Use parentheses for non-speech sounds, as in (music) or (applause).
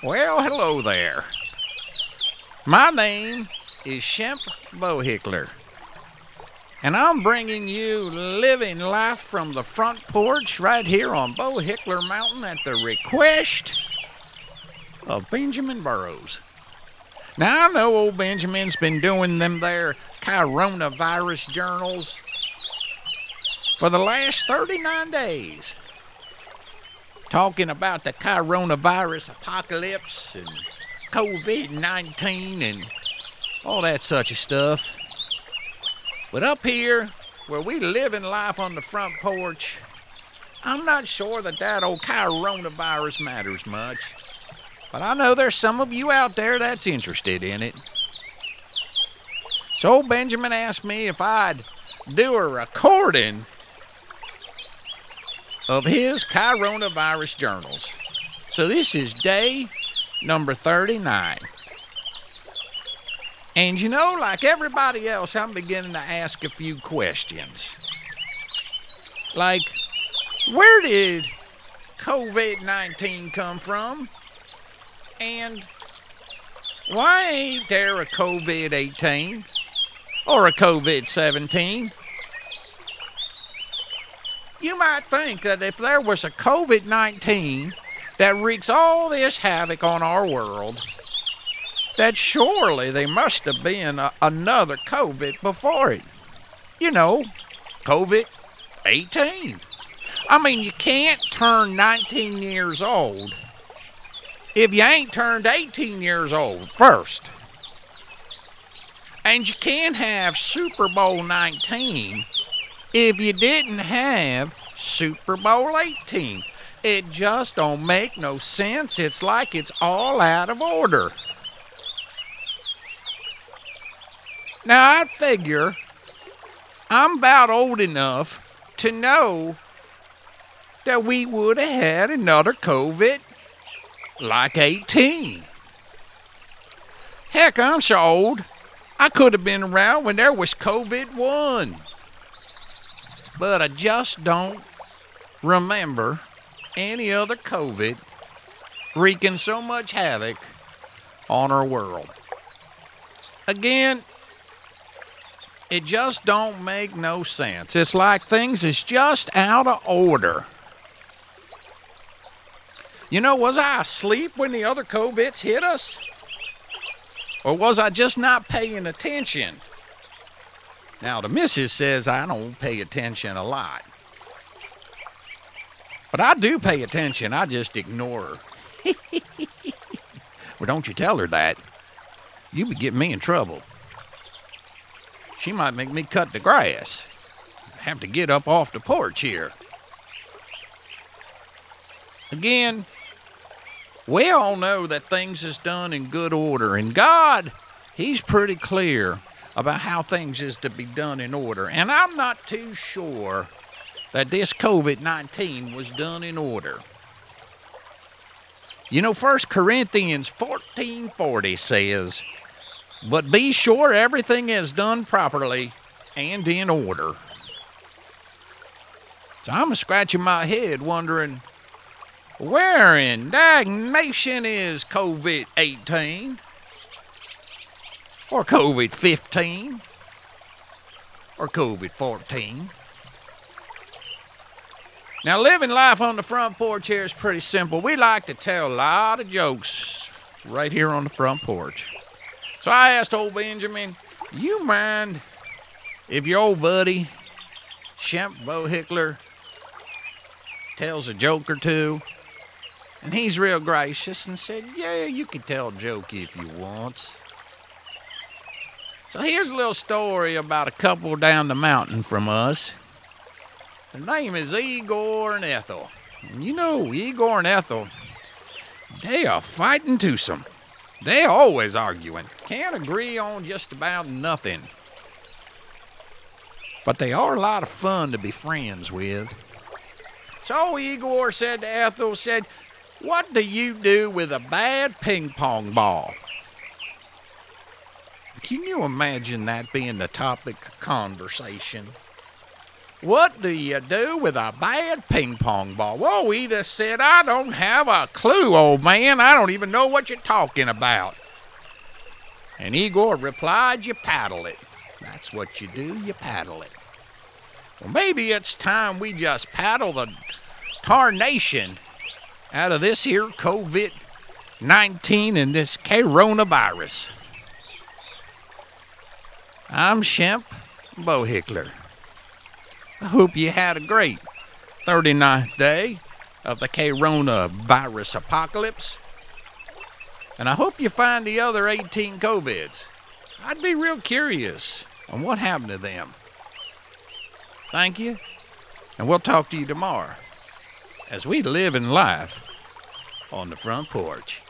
Well, hello there. My name is Shemp Bohickler, and I'm bringing you living life from the front porch right here on Bohickler Mountain at the request of Benjamin Burrows. Now, I know old Benjamin's been doing them there coronavirus journals for the last 39 days talking about the coronavirus apocalypse and COVID 19 and all that such stuff. But up here, where we live in life on the front porch, I'm not sure that that old coronavirus matters much. But I know there's some of you out there that's interested in it. So Benjamin asked me if I'd do a recording of his coronavirus journals. So this is day number 39. And you know, like everybody else, I'm beginning to ask a few questions. Like, where did COVID 19 come from? And why ain't there a COVID 18 or a COVID 17? You might think that if there was a COVID 19 that wreaks all this havoc on our world, that surely there must have been a, another COVID before it. You know, COVID 18. I mean, you can't turn 19 years old if you ain't turned 18 years old first. And you can't have Super Bowl 19 if you didn't have Super Bowl 18. It just don't make no sense. It's like it's all out of order. Now, I figure I'm about old enough to know that we would have had another COVID like 18. Heck, I'm so old, I could have been around when there was COVID 1 but I just don't remember any other COVID wreaking so much havoc on our world. Again, it just don't make no sense. It's like things is just out of order. You know, was I asleep when the other COVIDs hit us? Or was I just not paying attention? Now, the missus says I don't pay attention a lot. But I do pay attention, I just ignore her. (laughs) well, don't you tell her that. You would get me in trouble. She might make me cut the grass. Have to get up off the porch here. Again, we all know that things is done in good order, and God, He's pretty clear about how things is to be done in order. And I'm not too sure that this COVID 19 was done in order. You know, 1 Corinthians 14:40 says, "But be sure everything is done properly and in order." So I'm scratching my head wondering, where in dagnation is COVID 18? Or COVID 15 or COVID 14. Now, living life on the front porch here is pretty simple. We like to tell a lot of jokes right here on the front porch. So I asked old Benjamin, you mind if your old buddy, Shemp Bohickler, tells a joke or two? And he's real gracious and said, Yeah, you can tell a joke if you want. So here's a little story about a couple down the mountain from us. Their name is Igor and Ethel. And you know, Igor and Ethel, they are fighting twosome. They always arguing. Can't agree on just about nothing. But they are a lot of fun to be friends with. So Igor said to Ethel, said, What do you do with a bad ping pong ball? Can you imagine that being the topic of conversation? What do you do with a bad ping pong ball? Whoa, Edith said, I don't have a clue, old man. I don't even know what you're talking about. And Igor replied, You paddle it. That's what you do, you paddle it. Well, maybe it's time we just paddle the tarnation out of this here COVID 19 and this coronavirus. I'm Shemp Bohickler. I hope you had a great 39th day of the Corona virus apocalypse. And I hope you find the other 18 COVIDs. I'd be real curious on what happened to them. Thank you, and we'll talk to you tomorrow as we live in life on the front porch.